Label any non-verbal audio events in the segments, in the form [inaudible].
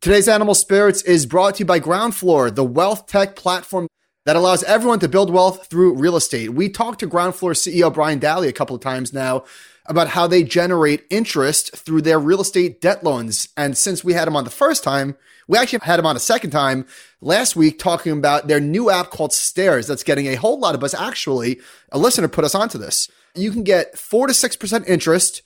Today's Animal Spirits is brought to you by Ground Floor, the wealth tech platform that allows everyone to build wealth through real estate. We talked to Ground Floor CEO Brian Dally a couple of times now about how they generate interest through their real estate debt loans. And since we had him on the first time, we actually had him on a second time last week talking about their new app called Stairs that's getting a whole lot of us. Actually, a listener put us onto this. You can get four to 6% interest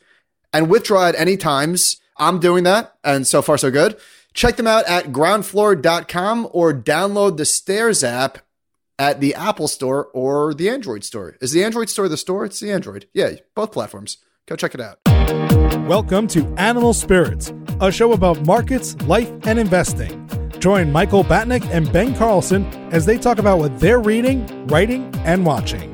and withdraw at any times. I'm doing that. And so far, so good. Check them out at groundfloor.com or download the Stairs app at the Apple Store or the Android Store. Is the Android Store the store? It's the Android. Yeah, both platforms. Go check it out. Welcome to Animal Spirits, a show about markets, life, and investing. Join Michael Batnick and Ben Carlson as they talk about what they're reading, writing, and watching.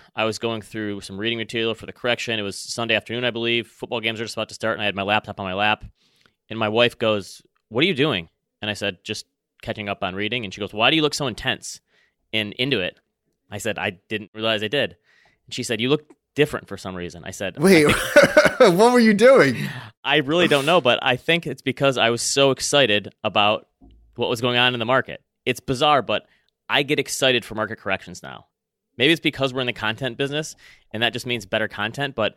I was going through some reading material for the correction. It was Sunday afternoon, I believe. Football games are just about to start, and I had my laptop on my lap. And my wife goes, What are you doing? And I said, Just catching up on reading. And she goes, Why do you look so intense and into it? I said, I didn't realize I did. And she said, You look different for some reason. I said, Wait, I [laughs] what were you doing? I really don't know, but I think it's because I was so excited about what was going on in the market. It's bizarre, but I get excited for market corrections now. Maybe it's because we're in the content business and that just means better content, but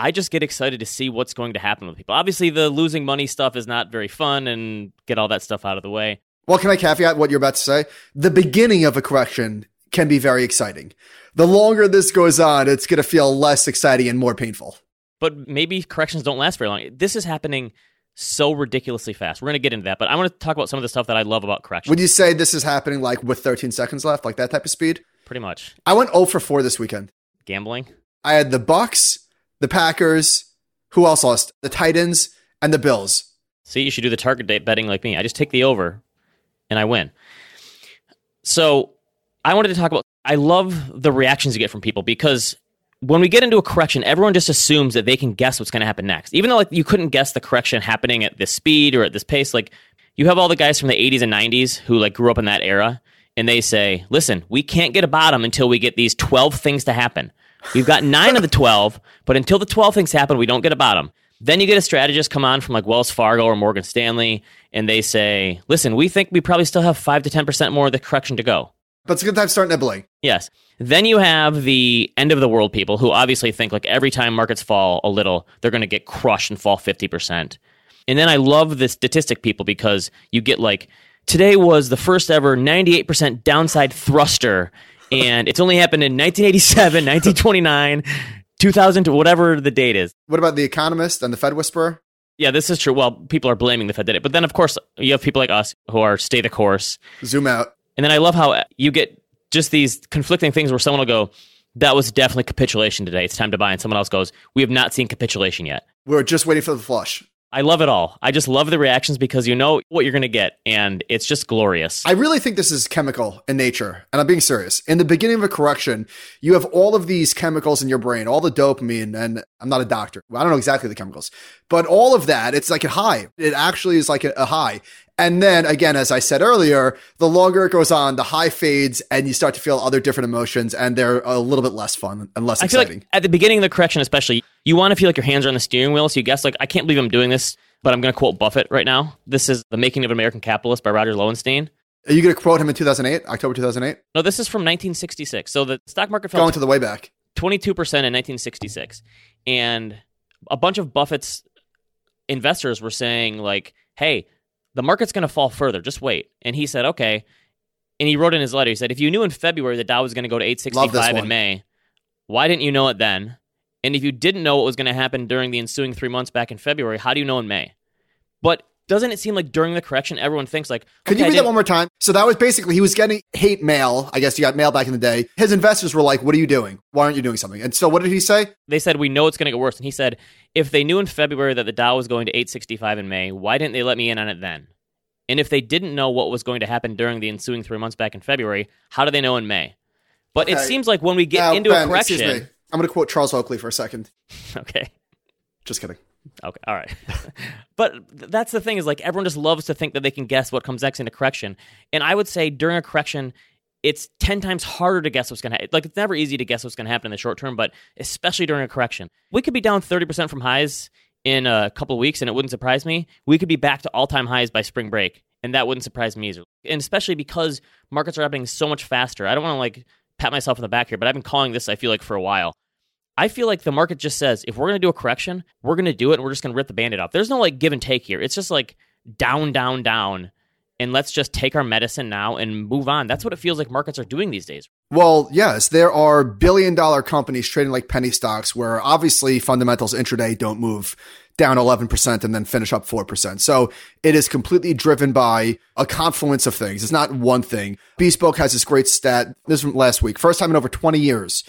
I just get excited to see what's going to happen with people. Obviously, the losing money stuff is not very fun and get all that stuff out of the way. Well, can I caveat what you're about to say? The beginning of a correction can be very exciting. The longer this goes on, it's going to feel less exciting and more painful. But maybe corrections don't last very long. This is happening so ridiculously fast. We're going to get into that, but I want to talk about some of the stuff that I love about corrections. Would you say this is happening like with 13 seconds left, like that type of speed? Pretty much. I went 0 for 4 this weekend. Gambling? I had the Bucks, the Packers, who else lost? The Titans and the Bills. See, you should do the target date betting like me. I just take the over and I win. So, I wanted to talk about I love the reactions you get from people because when we get into a correction, everyone just assumes that they can guess what's going to happen next. Even though like you couldn't guess the correction happening at this speed or at this pace, like you have all the guys from the 80s and 90s who like grew up in that era and they say, listen, we can't get a bottom until we get these 12 things to happen. We've got nine of the 12, but until the 12 things happen, we don't get a bottom. Then you get a strategist come on from like Wells Fargo or Morgan Stanley, and they say, listen, we think we probably still have 5 to 10% more of the correction to go. But it's a good time to start nibbling. Yes. Then you have the end of the world people who obviously think like every time markets fall a little, they're going to get crushed and fall 50%. And then I love the statistic people because you get like Today was the first ever 98% downside thruster, and it's only happened in 1987, 1929, [laughs] 2000, whatever the date is. What about The Economist and the Fed Whisperer? Yeah, this is true. Well, people are blaming the Fed did it. But then, of course, you have people like us who are stay the course. Zoom out. And then I love how you get just these conflicting things where someone will go, that was definitely capitulation today. It's time to buy. And someone else goes, we have not seen capitulation yet. We're just waiting for the flush. I love it all. I just love the reactions because you know what you're going to get, and it's just glorious. I really think this is chemical in nature, and I'm being serious. In the beginning of a correction, you have all of these chemicals in your brain, all the dopamine, and I'm not a doctor. I don't know exactly the chemicals, but all of that, it's like a high. It actually is like a, a high. And then again, as I said earlier, the longer it goes on, the high fades and you start to feel other different emotions and they're a little bit less fun and less I exciting. Feel like at the beginning of the correction, especially, you want to feel like your hands are on the steering wheel. So you guess, like, I can't believe I'm doing this, but I'm going to quote Buffett right now. This is The Making of an American Capitalist by Roger Lowenstein. Are you going to quote him in 2008, October 2008? No, this is from 1966. So the stock market fell going to the way back 22% in 1966. And a bunch of Buffett's investors were saying, like, hey, the market's going to fall further. Just wait. And he said, okay. And he wrote in his letter, he said, if you knew in February the Dow was going to go to 865 in May, why didn't you know it then? And if you didn't know what was going to happen during the ensuing three months back in February, how do you know in May? But doesn't it seem like during the correction, everyone thinks like, Could okay, you read that one more time? So that was basically he was getting hate mail. I guess you got mail back in the day. His investors were like, "What are you doing? Why aren't you doing something?" And so what did he say? They said we know it's going to get worse. And he said, if they knew in February that the Dow was going to 865 in May, why didn't they let me in on it then? And if they didn't know what was going to happen during the ensuing three months back in February, how do they know in May? But it seems like when we get Now, into Ben, a correction. I'm going to quote Charles Oakley for a second. [laughs] okay, Just kidding. Okay, all right. [laughs] but th- that's the thing is like everyone just loves to think that they can guess what comes next in a correction. And I would say during a correction, it's 10 times harder to guess what's going to happen. Like it's never easy to guess what's going to happen in the short term, but especially during a correction. We could be down 30% from highs in a couple weeks and it wouldn't surprise me. We could be back to all-time highs by spring break and that wouldn't surprise me either. And especially because markets are happening so much faster. I don't want to like pat myself on the back here, but I've been calling this I feel like for a while. I feel like the market just says if we're going to do a correction, we're going to do it and we're just going to rip the Band-Aid off. There's no like give and take here. It's just like down, down, down. And let's just take our medicine now and move on. That's what it feels like markets are doing these days. Well, yes, there are billion dollar companies trading like penny stocks where obviously fundamentals intraday don't move down 11% and then finish up 4%. So it is completely driven by a confluence of things. It's not one thing. Bespoke has this great stat. This from last week. First time in over 20 years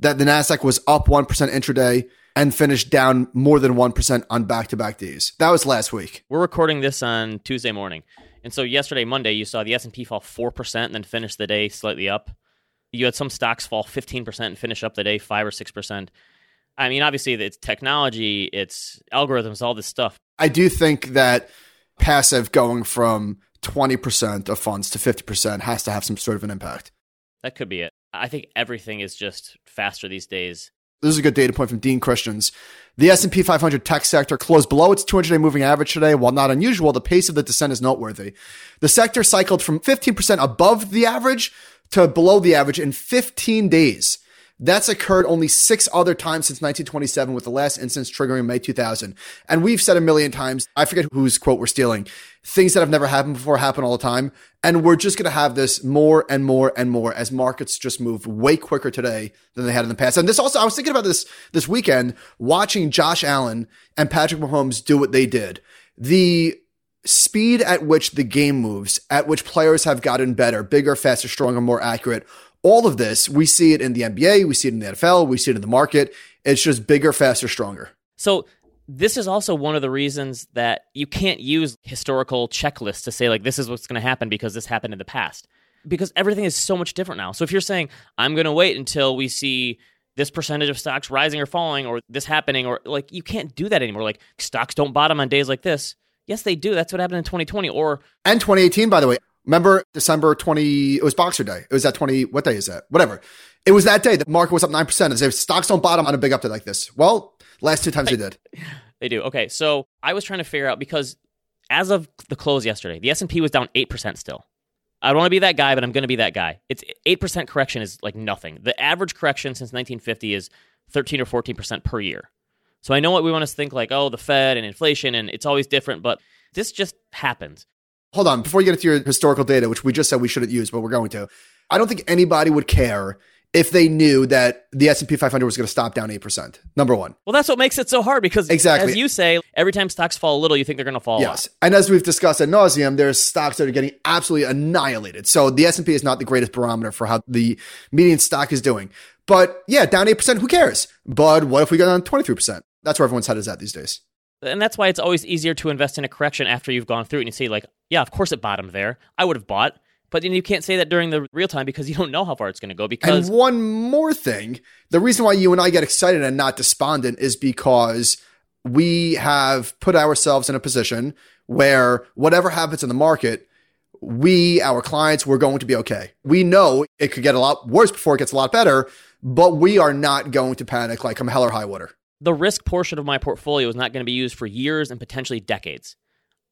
that the NASDAQ was up 1% intraday and finished down more than 1% on back to back days. That was last week. We're recording this on Tuesday morning. And so yesterday, Monday, you saw the S&P fall 4% and then finish the day slightly up. You had some stocks fall 15% and finish up the day 5 or 6%. I mean, obviously, it's technology, it's algorithms, all this stuff. I do think that passive going from 20% of funds to 50% has to have some sort of an impact. That could be it. I think everything is just faster these days. This is a good data point from Dean Christians. The S&P 500 tech sector closed below its 200-day moving average today. While not unusual, the pace of the descent is noteworthy. The sector cycled from 15% above the average to below the average in 15 days. That's occurred only six other times since 1927, with the last instance triggering May 2000. And we've said a million times, I forget whose quote we're stealing, things that have never happened before happen all the time. And we're just going to have this more and more and more as markets just move way quicker today than they had in the past. And this also, I was thinking about this this weekend, watching Josh Allen and Patrick Mahomes do what they did. The speed at which the game moves, at which players have gotten better, bigger, faster, stronger, more accurate. All of this, we see it in the NBA, we see it in the NFL, we see it in the market. It's just bigger, faster, stronger. So this is also one of the reasons that you can't use historical checklists to say like this is what's going to happen because this happened in the past. Because everything is so much different now. So if you're saying I'm going to wait until we see this percentage of stocks rising or falling or this happening or like you can't do that anymore. Like stocks don't bottom on days like this. Yes, they do. That's what happened in 2020 or And 2018, by the way. Remember December 20, it was Boxing Day. It was that 20, what day is that? Whatever. It was that day. The market was up 9%. And say stocks don't bottom on a big update like this. Well, last two times they did. [laughs] They do. Okay, so I was trying to figure out because as of the close yesterday, the S&P was down 8% still. I don't want to be that guy, but I'm going to be that guy. It's 8% correction is like nothing. The average correction since 1950 is 13 or 14% per year. So I know what we want to think like, oh, the Fed and inflation and it's always different, but this just happens. Hold on. Before you get into your historical data, which we just said we shouldn't use, but we're going to, I don't think anybody would care if they knew that the S&P 500 was going to stop down 8%. Number one. Well, that's what makes it so hard because Exactly. as you say, every time stocks fall a little, you think they're going to fall a lot. Yes. And as we've discussed at nauseum, there's stocks that are getting absolutely annihilated. So the S&P is not the greatest barometer for how the median stock is doing. But yeah, down 8%, who cares? But what if we go down 23%? That's where everyone's head is at these days. And that's why it's always easier to invest in a correction after you've gone through it and you see, like, yeah, of course it bottomed there. I would have bought. But then you can't say that during the real time because you don't know how far it's going to go. Because And one more thing, the reason why you and I get excited and not despondent is because we have put ourselves in a position where whatever happens in the market, we, our clients, we're going to be okay. We know it could get a lot worse before it gets a lot better, but we are not going to panic like come hell or high water. The risk portion of my portfolio is not going to be used for years and potentially decades.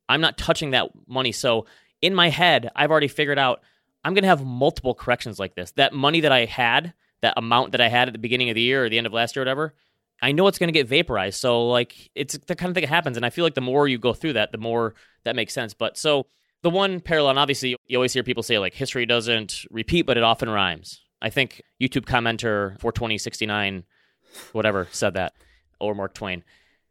I'm not touching that money. So in my head, I've already figured out I'm going to have multiple corrections like this. That money that I had, that amount that I had at the beginning of the year or the end of last year or whatever, I know it's going to get vaporized. So like it's the kind of thing that happens. And I feel like the more you go through that, the more that makes sense. But so the one parallel, and obviously you always hear people say like history doesn't repeat, but it often rhymes. I think YouTube commenter 42069, whatever, said that, or Mark Twain.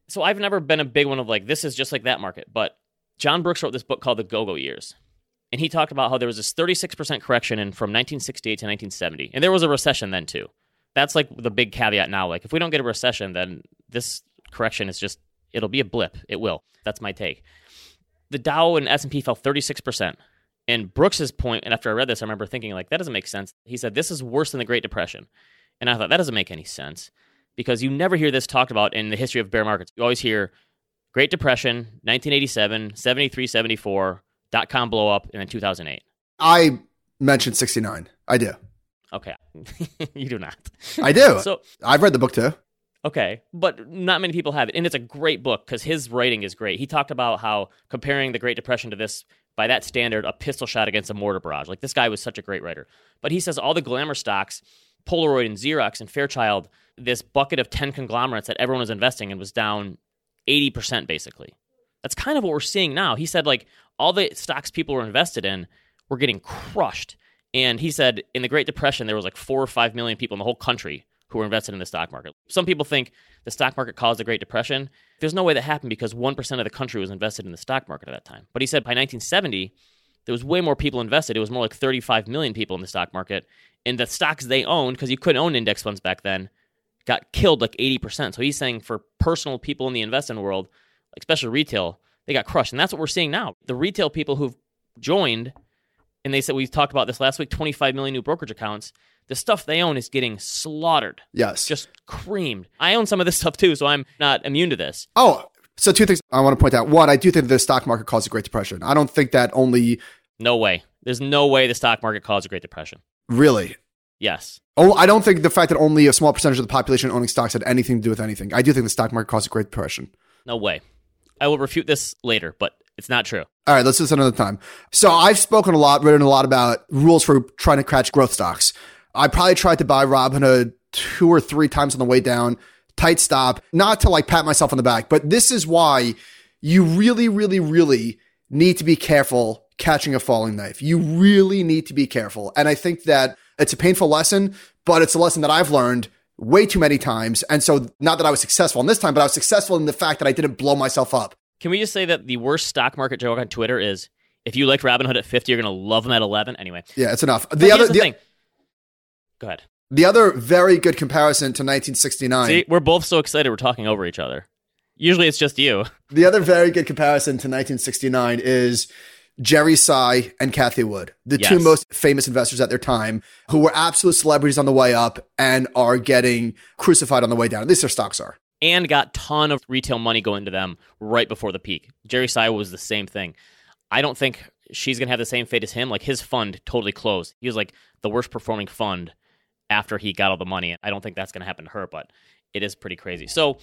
So I've never been a big one of like, this is just like that market. But John Brooks wrote this book called The Go Go Years. And he talked about how there was this 36% correction in from 1968 to 1970. And there was a recession then too. That's like the big caveat now. Like, if we don't get a recession, then this correction is just, it'll be a blip. It will. That's my take. the Dow and S&P fell 36%. And Brooks's point, and after I read this, I remember thinking, like, that doesn't make sense. He said, this is worse than the Great Depression. And I thought, that doesn't make any sense because you never hear this talked about in the history of bear markets. You always hear Great Depression, 1987, 73, 74, dot com blow up, and then 2008. I mentioned 69. I do. Okay. [laughs] you do not. I do. So, I've read the book too. okay. But not many people have it. And it's a great book because his writing is great. He talked about how comparing the Great Depression to this, by that standard, a pistol shot against a mortar barrage. Like, this guy was such a great writer. But he says all the glamour stocks, Polaroid and Xerox and Fairchild, this bucket of 10 conglomerates that everyone was investing in was down 80% basically. That's kind of what we're seeing now. He said, like, all the stocks people were invested in were getting crushed. And he said in the Great Depression, there was like four or five million people in the whole country who were invested in the stock market. Some people think the stock market caused the Great Depression. There's no way that happened because 1% of the country was invested in the stock market at that time. But he said by 1970, there was way more people invested. It was more like 35 million people in the stock market. And the stocks they owned, because you couldn't own index funds back then, got killed like 80%. So he's saying for personal people in the investing world, especially retail, they got crushed. And that's what we're seeing now. The retail people who've joined, and they said we talked about this last week 25 million new brokerage accounts. The stuff they own is getting slaughtered, Yes. just creamed. I own some of this [laughs] stuff too, so I'm not immune to this. oh, so two things I want to point out. One, I do think the stock market caused the Great Depression. I don't think that only No way. There's no way the stock market caused a Great Depression. really. Yes. Oh, I don't think the fact that only a small percentage of the population owning stocks had anything to do with anything. I do think the stock market caused a Great Depression. No way. I will refute this later, but it's not true. All right, let's do this another time. So I've spoken a lot, written a lot about rules for trying to catch growth stocks. I probably tried to buy Robinhood two or three times on the way down, tight stop, not to like pat myself on the back, but this is why you really, really, really need to be careful catching a falling knife. You really need to be careful. And I think that it's a painful lesson, but it's a lesson that I've learned way too many times. And so not that I was successful in this time, but I was successful in the fact that I didn't blow myself up. Can we just say that the worst stock market joke on Twitter is if you liked Robinhood at 50, you're going to love them at 11? Anyway. Yeah, it's enough. The here's other the the, thing. Go ahead. The other very good comparison to 1969. See, we're both so excited we're talking over each other. Usually it's just you. The other very good comparison to 1969 is Gerry Tsai and Cathie Wood, the two most famous investors at their time, who were absolute celebrities on the way up and are getting crucified on the way down. At least their stocks are. And got ton of retail money going to them right before the peak. Gerry Tsai was the same thing. I don't think she's going to have the same fate as him. Like his fund totally closed. He was like the worst performing fund after he got all the money. I don't think that's going to happen to her, but it is pretty crazy. So,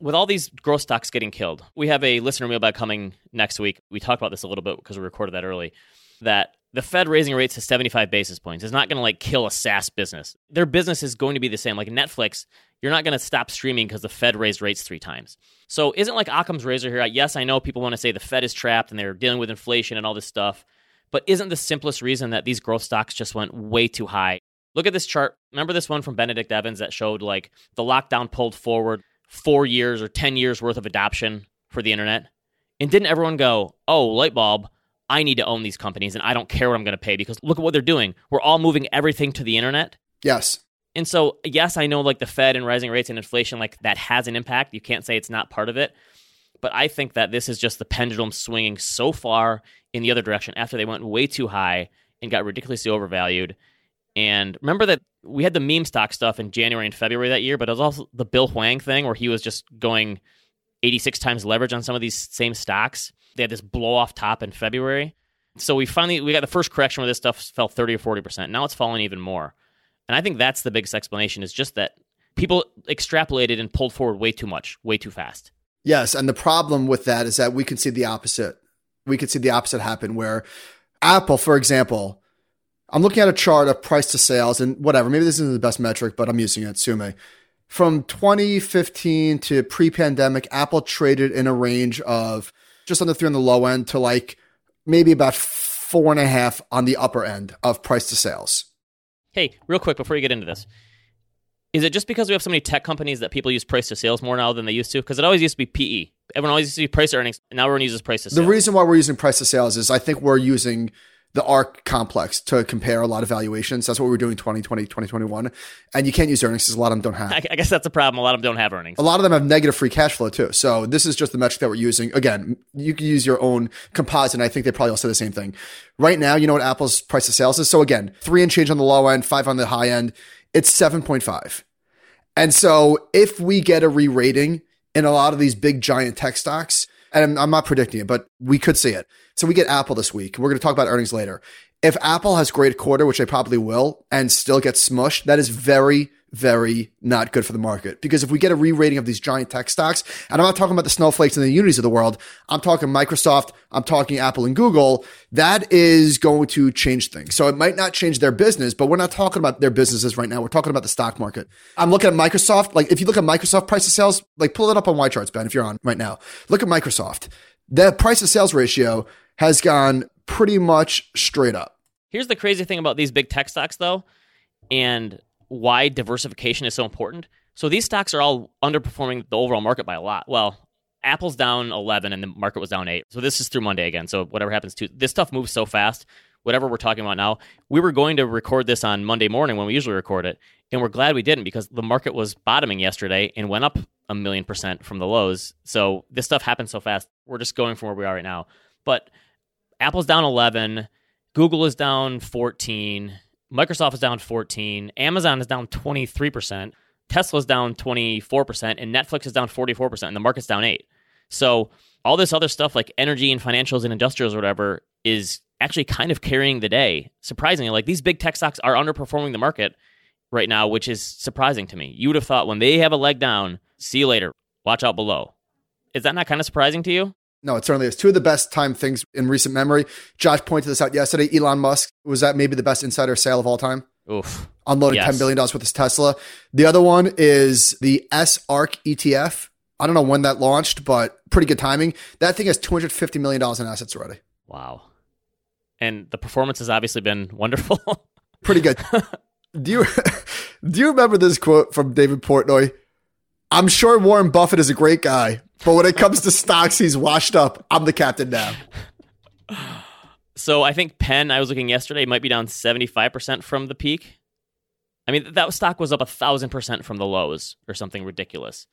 with all these growth stocks getting killed, we have a listener mailbag coming next week. We talked about this a little bit because we recorded that early. That the Fed raising rates to 75 basis points is not going to like kill a SaaS business. Their business is going to be the same. Like Netflix, you're not going to stop streaming because the Fed raised rates three times. So, isn't like Occam's razor here? Yes, I know people want to say the Fed is trapped and they're dealing with inflation and all this stuff, but isn't the simplest reason that these growth stocks just went way too high? Look at this chart. Remember this one from Benedict Evans that showed like the lockdown pulled forward four years or 10 years worth of adoption for the internet? And didn't everyone go, oh, light bulb, I need to own these companies and I don't care what I'm going to pay because look at what they're doing. We're all moving everything to the internet. Yes. And so, yes, I know like the Fed and rising rates and inflation, like that has an impact. You can't say it's not part of it. But I think that this is just the pendulum swinging so far in the other direction after they went way too high and got ridiculously overvalued. And remember that we had the meme stock stuff in January and February that year, but it was also the Bill Hwang thing where he was just going 86 times leverage on some of these same stocks. They had this blow off top in February. So we finally we got the first correction where this stuff fell 30 or 40%. Now it's falling even more. And I think that's the biggest explanation is just that people extrapolated and pulled forward way too much, way too fast. Yes. And the problem with that is that we can see the opposite. We could see the opposite happen where Apple, for example, I'm looking at a chart of price to sales and whatever. Maybe this isn't the best metric, but I'm using it. Sue me. From 2015 to pre pandemic, Apple traded in a range of just under three on the low end to like maybe about four and a half on the upper end of price to sales. Hey, real quick before you get into this, is it just because we have so many tech companies that people use price to sales more now than they used to? Because it always used to be PE. Everyone always used to be price earnings. Now everyone uses price to The reason why we're using price to sales is I think we're using the ARK complex to compare a lot of valuations. That's what we were doing 2020, 2021. And you can't use earnings because a lot of them don't have. I, I guess that's a problem. A lot of them don't have earnings. A lot of them have negative free cash flow too. So this is just the metric that we're using. Again, you can use your own composite. And I think they probably all say the same thing. Right now, you know what Apple's price of sales is? So again, three and change on the low end, five on the high end. It's 7.5. And so if we get a re-rating in a lot of these big giant tech stocks, and I'm not predicting it, but we could see it. So we get Apple this week. We're going to talk about earnings later. If Apple has great quarter, which they probably will, and still gets smushed, that is very, very not good for the market. Because if we get a re-rating of these giant tech stocks, and I'm not talking about the snowflakes and the unities of the world, I'm talking Microsoft, I'm talking Apple and Google, that is going to change things. So it might not change their business, but we're not talking about their businesses right now. We're talking about the stock market. I'm looking at Microsoft. Like if you look at Microsoft price of sales, like pull it up on YCharts, Ben, if you're on right now. Look at Microsoft. The price of sales ratio has gone pretty much straight up. Here's the crazy thing about these big tech stocks, though, and why diversification is so important. So these stocks are all underperforming the overall market by a lot. Well, Apple's down 11 and the market was down 8. So this is through Monday again. So whatever happens to this stuff moves so fast. Whatever we're talking about now, we were going to record this on Monday morning when we usually record it, and we're glad we didn't because the market was bottoming yesterday and went up a million percent from the lows. So this stuff happens so fast. We're just going from where we are right now. But Apple's down 11, Google is down 14, Microsoft is down 14, Amazon is down 23%, Tesla's down 24%, and Netflix is down 44%, and the market's down 8. So all this other stuff like energy and financials and industrials or whatever is actually kind of carrying the day. Surprisingly, like these big tech stocks are underperforming the market right now, which is surprising to me. You would have thought when they have a leg down, see you later. Watch out below. Is that not kind of surprising to you? No, it certainly is. Two of the best time things in recent memory. Josh pointed this out yesterday. Elon Musk was that maybe the best insider sale of all time. Oof. Unloading Yes. $10 billion worth of Tesla. The other one is the SARK ETF. I don't know when that launched, but pretty good timing. That thing has $250 million in assets already. Wow. And the performance has obviously been [laughs] wonderful. Pretty good. [laughs] do you [laughs] do you remember this quote from David Portnoy? I'm sure Warren Buffett is a great guy, but when it comes to stocks, he's washed up. I'm the captain now. so I think Penn, I was looking yesterday, might be down 75% from the peak. I mean, that stock was up a thousand percent from the lows or something ridiculous.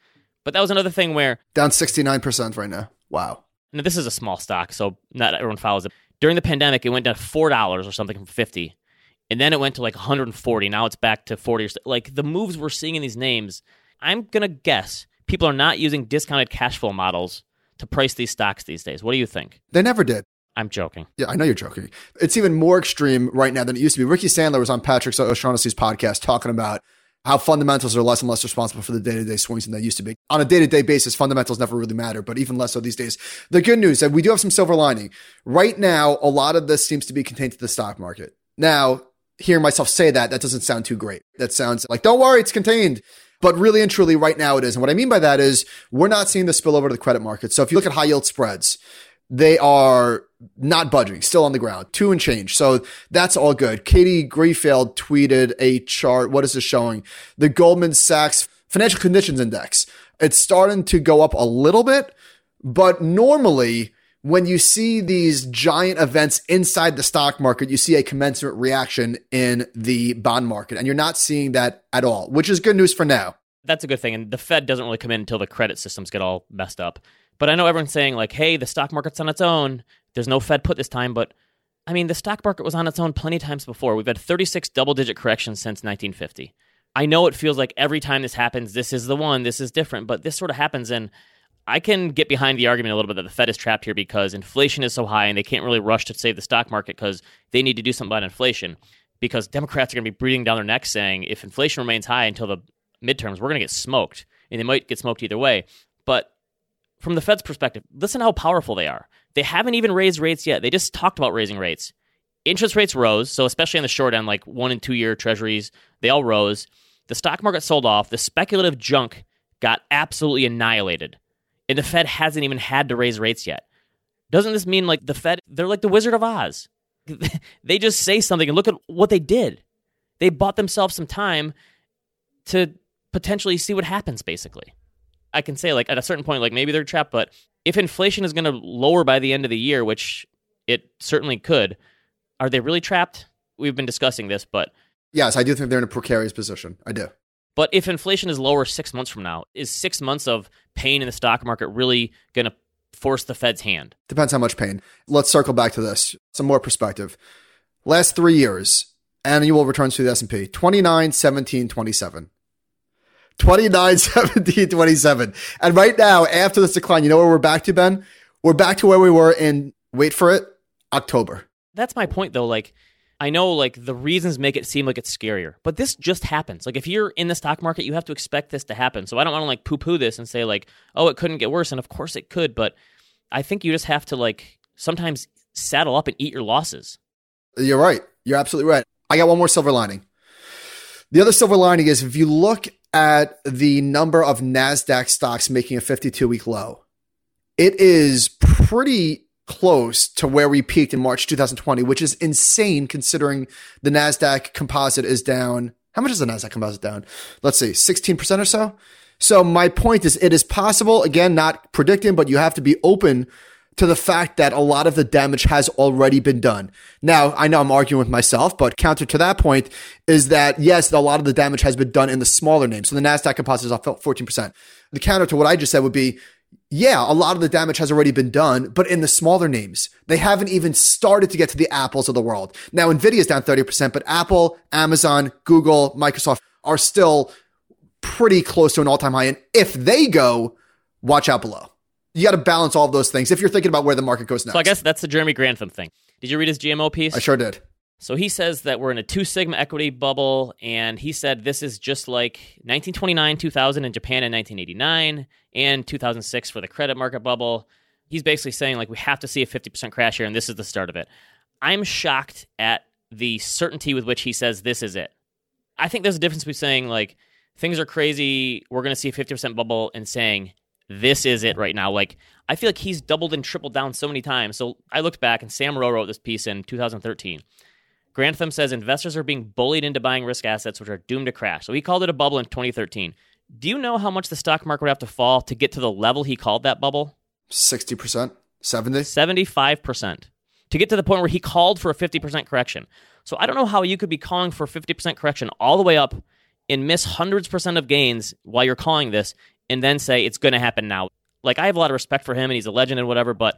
But that was another thing where Down 69% right now. Wow. Now, this is a small stock, so not everyone follows it. During the pandemic, it went down four dollars or something from fifty, and then it went to like 140. Now it's back to 40. Or so. Like the moves we're seeing in these names, I'm gonna guess people are not using discounted cash flow models to price these stocks these days. What do you think? They never did. I'm joking. Yeah, I know you're joking. It's even more extreme right now than it used to be. Ricky Sandler was on Patrick O'Shaughnessy's podcast talking about how fundamentals are less and less responsible for the day to day swings than they used to be. On a day to day basis, fundamentals never really matter, but even less so these days. The good news that we do have some silver lining. Right now, a lot of this seems to be contained to the stock market. Now, hearing myself say that, that doesn't sound too great. That sounds like, don't worry, it's contained. But really and truly, right now it is. And what I mean by that is we're not seeing the spill over to the credit market. So if you look at high yield spreads, they are not budging, still on the ground, two and change. So that's all good. Katie Greifeld tweeted a chart. What is this showing? The Goldman Sachs Financial Conditions Index. It's starting to go up a little bit, but normally when you see these giant events inside the stock market, you see a commensurate reaction in the bond market. And you're not seeing that at all, which is good news for now. That's a good thing. And the Fed doesn't really come in until the credit systems get all messed up. But I know everyone's saying, like, hey, the stock market's on its own. There's no Fed put this time. But I mean, the stock market was on its own plenty of times before. We've had 36 double digit corrections since 1950. I know it feels like every time this happens, this is the one, this is different, but this sort of happens. And I can get behind the argument a little bit that the Fed is trapped here because inflation is so high and they can't really rush to save the stock market because they need to do something about inflation. Because Democrats are going to be breathing down their necks saying if inflation remains high until the midterms, we're going to get smoked. And they might get smoked either way. But from the Fed's perspective, listen how powerful they are. They haven't even raised rates yet. They just talked about raising rates. Interest rates rose, so especially on the short end, like one and two year treasuries, they all rose. The stock market sold off. The speculative junk got absolutely annihilated. And the Fed hasn't even had to raise rates yet. Doesn't this mean like the Fed, they're like the Wizard of Oz? [laughs] they just say something and look at what they did. They bought themselves some time to potentially see what happens, basically. I can say, like, at a certain point, like maybe they're trapped, but if inflation is going to lower by the end of the year, which it certainly could, Are they really trapped? We've been discussing this, but Yes, I do think they're in a precarious position. I do. But if inflation is lower six months from now, is six months of pain in the stock market really going to force the Fed's hand? Depends how much pain. Let's circle back to this. Some more perspective. Last three years, annual returns to the S&P, 29, 17, 27. 29, [laughs] 17, 27. And right now, after this decline, you know where we're back to, Ben? We're back to where we were in, wait for it, October. That's my point, though. Like, I know, like, the reasons make it seem like it's scarier, but this just happens. Like, if you're in the stock market, you have to expect this to happen. So I don't want to, like, poo poo this and say, like, oh, it couldn't get worse. And of course it could, but I think you just have to, like, sometimes saddle up and eat your losses. You're right. You're absolutely right. I got one more silver lining. The other silver lining is if you look at the number of NASDAQ stocks making a 52 week low, it is pretty close to where we peaked in March 2020, which is insane considering the NASDAQ composite is down. How much is the NASDAQ composite down? Let's see, 16% or so. So my point is it is possible, again, not predicting, but you have to be open to the fact that a lot of the damage has already been done. Now, I know I'm arguing with myself, but counter to that point is that yes, a lot of the damage has been done in the smaller names. So the NASDAQ composite is off 14%. The counter to what I just said would be, yeah, a lot of the damage has already been done, but in the smaller names, they haven't even started to get to the apples of the world. Now, Nvidia is down 30%, but Apple, Amazon, Google, Microsoft are still pretty close to an all time high. And if they go, watch out below. You got to balance all of those things if you're thinking about where the market goes next. So I guess that's the Jeremy Grantham thing. Did you read his GMO piece? I sure did. So he says that we're in a two sigma equity bubble, and he said this is just like 1929, 2000 in Japan in 1989, and 2006 for the credit market bubble. He's basically saying like we have to see a 50% crash here, and this is the start of it. I'm shocked at the certainty with which he says this is it. I think there's a difference between saying like things are crazy, we're going to see a 50% bubble, and saying this is it right now. Like I feel like he's doubled and tripled down so many times. So I looked back, and Sam Ro wrote this piece in 2013. Grantham says investors are being bullied into buying risk assets which are doomed to crash. So he called it a bubble in 2013. Do you know how much the stock market would have to fall to get to the level he called that bubble? 60%, 70. 75%. To get to the point where he called for a 50% correction. So I don't know how you could be calling for a 50% correction all the way up and miss hundreds percent of gains while you're calling this and then say it's going to happen now. Like I have a lot of respect for him and he's a legend and whatever, but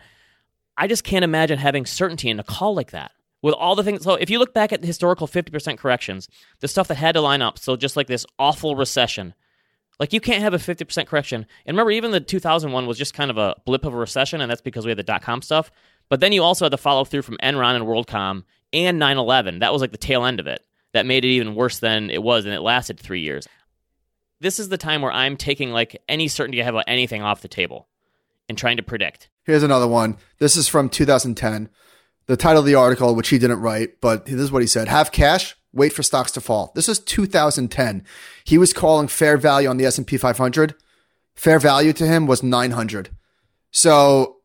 I just can't imagine having certainty in a call like that with all the things. So if you look back at the historical 50% corrections, the stuff that had to line up, so just like this awful recession, like you can't have a 50% correction. And remember, even the 2001 was just kind of a blip of a recession, and that's because we had the dot com stuff. But then you also had the follow through from Enron and WorldCom and 9 11. That was like the tail end of it. That made it even worse than it was, and it lasted three years. This is the time where I'm taking like any certainty I have about anything off the table and trying to predict. Here's another one. This is from 2010. The title of the article, which he didn't write, but this is what he said Have cash, wait for stocks to fall. This is 2010. He was calling fair value on the S&P 500. Fair value to him was 900. So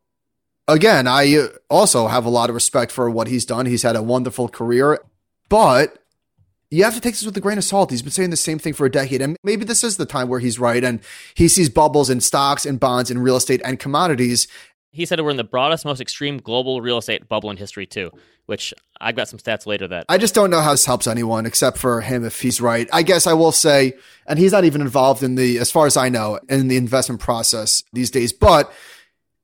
again, I uh, also have a lot of respect for what he's done. He's had a wonderful career, but you have to take this with a grain of salt. He's been saying the same thing for a decade. And maybe this is the time where he's right. And he sees bubbles in stocks and bonds and real estate and commodities. He said we're in the broadest, most extreme global real estate bubble in history, too, which I've got some stats later that I just don't know how this helps anyone except for him if he's right. I guess I will say, and he's not even involved in the, as far as I know, in the investment process these days, but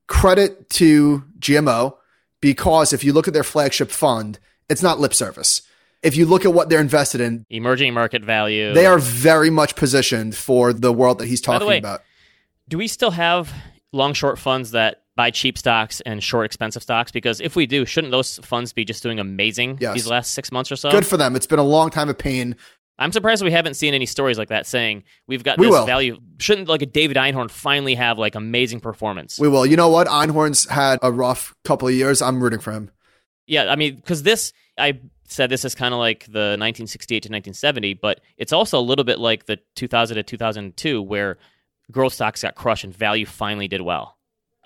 credit to GMO because if you look at their flagship fund, it's not lip service. If you look at what they're invested in, emerging market value. they are very much positioned for the world that he's talking way, about. Do we still have long short funds that buy cheap stocks and short expensive stocks? Because if we do, shouldn't those funds be just doing amazing Yes. these last six months or so? Good for them. It's been a long time of pain. I'm surprised we haven't seen any stories like that saying we've got We this will. value. Shouldn't like a David Einhorn finally have like amazing performance? We will. You know what? Einhorn's had a rough couple of years. I'm rooting for him. yeah, I mean, because this, I said this is kind of like the 1968 to 1970, but it's also a little bit like the 2000 to 2002, where growth stocks got crushed and value finally did well.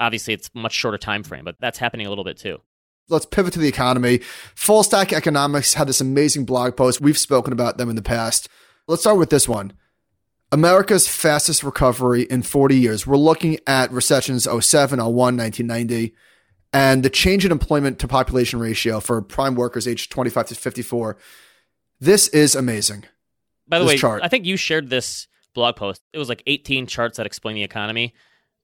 Obviously, it's much shorter time frame, but that's happening a little bit too. let's pivot to the economy. Full Stack Economics had this amazing blog post. We've spoken about them in the past. Let's start with this one. America's fastest recovery in 40 years. We're looking at recessions 07, 01, 1990. and the change in employment to population ratio for prime workers aged 25 to 54. This is amazing. By the way, chart. I think you shared this blog post. It was like 18 charts that explain the economy.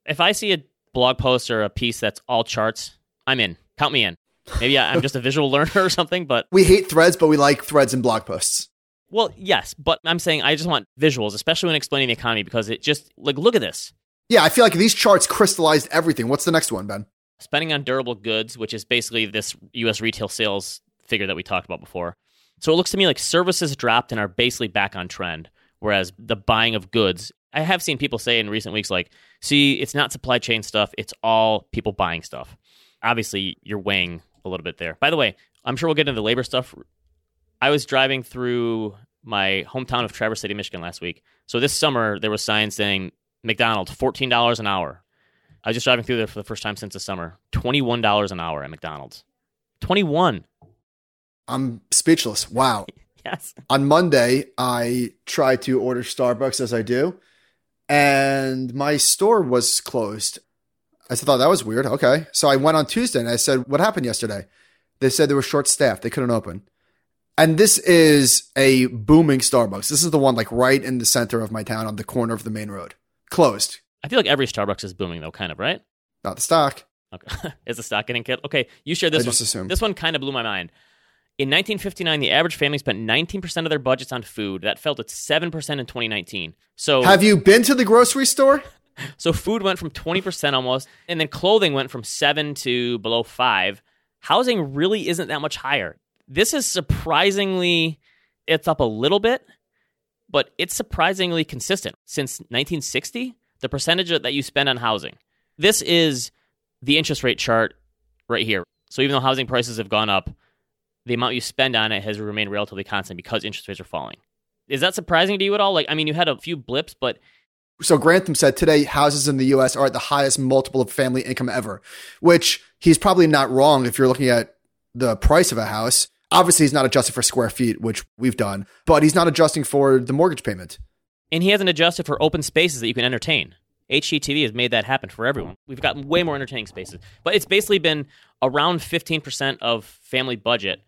If I see a blog post or a piece that's all charts, I'm in. Count me in. Maybe I- I'm just a visual [laughs] learner or something, but We hate threads, but we like threads and blog posts. well, yes, but I'm saying I just want visuals, especially when explaining the economy because it just like look at this. Yeah, I feel like these charts crystallized everything. What's the next one, Ben? spending on durable goods, which is basically this U.S. retail sales figure that we talked about before. So it looks to me like services dropped and are basically back on trend, whereas the buying of goods, I have seen people say in recent weeks, like, see, it's not supply chain stuff, it's all people buying stuff. Obviously, you're weighing a little bit there. By the way, I'm sure we'll get into the labor stuff. I was driving through my hometown of Traverse City, Michigan last week. So this summer, there was signs saying McDonald's, $14 an hour. I was just driving through there for the first time since the summer. Twenty-one dollars an hour at McDonald's. Twenty-one. I'm speechless. Wow. [laughs] Yes. On Monday, I tried to order Starbucks as I do, and my store was closed. I thought oh, that was weird. Okay. So I went on Tuesday and I said, What happened yesterday? They said they were short staffed. They couldn't open. And this is a booming Starbucks. This is the one like right in the center of my town on the corner of the main road. Closed. I feel like every Starbucks is booming though, kind of, right? Not the stock. Okay. [laughs] is the stock getting killed? Okay, you shared I this just one. This one kind of blew my mind. In 1959, the average family spent 19% of their budgets on food. That fell to 7% in 2019. So Have you been to the grocery store? [laughs] So food went from 20% almost, and then clothing went from 7 to below 5. Housing really isn't that much higher. This is surprisingly it's up a little bit, but it's surprisingly consistent since 1960, the percentage that you spend on housing. This is the interest rate chart right here. So even though housing prices have gone up, the amount you spend on it has remained relatively constant because interest rates are falling. Is that surprising to you at all? Like I mean, you had a few blips, but So Grantham said today houses in the US are at the highest multiple of family income ever, which he's probably not wrong if you're looking at the price of a house. Obviously, he's not adjusted for square feet, which we've done, but he's not adjusting for the mortgage payment. and he hasn't adjusted for open spaces that you can entertain. HGTV has made that happen for everyone. We've got way more entertaining spaces, but it's basically been around 15% of family budget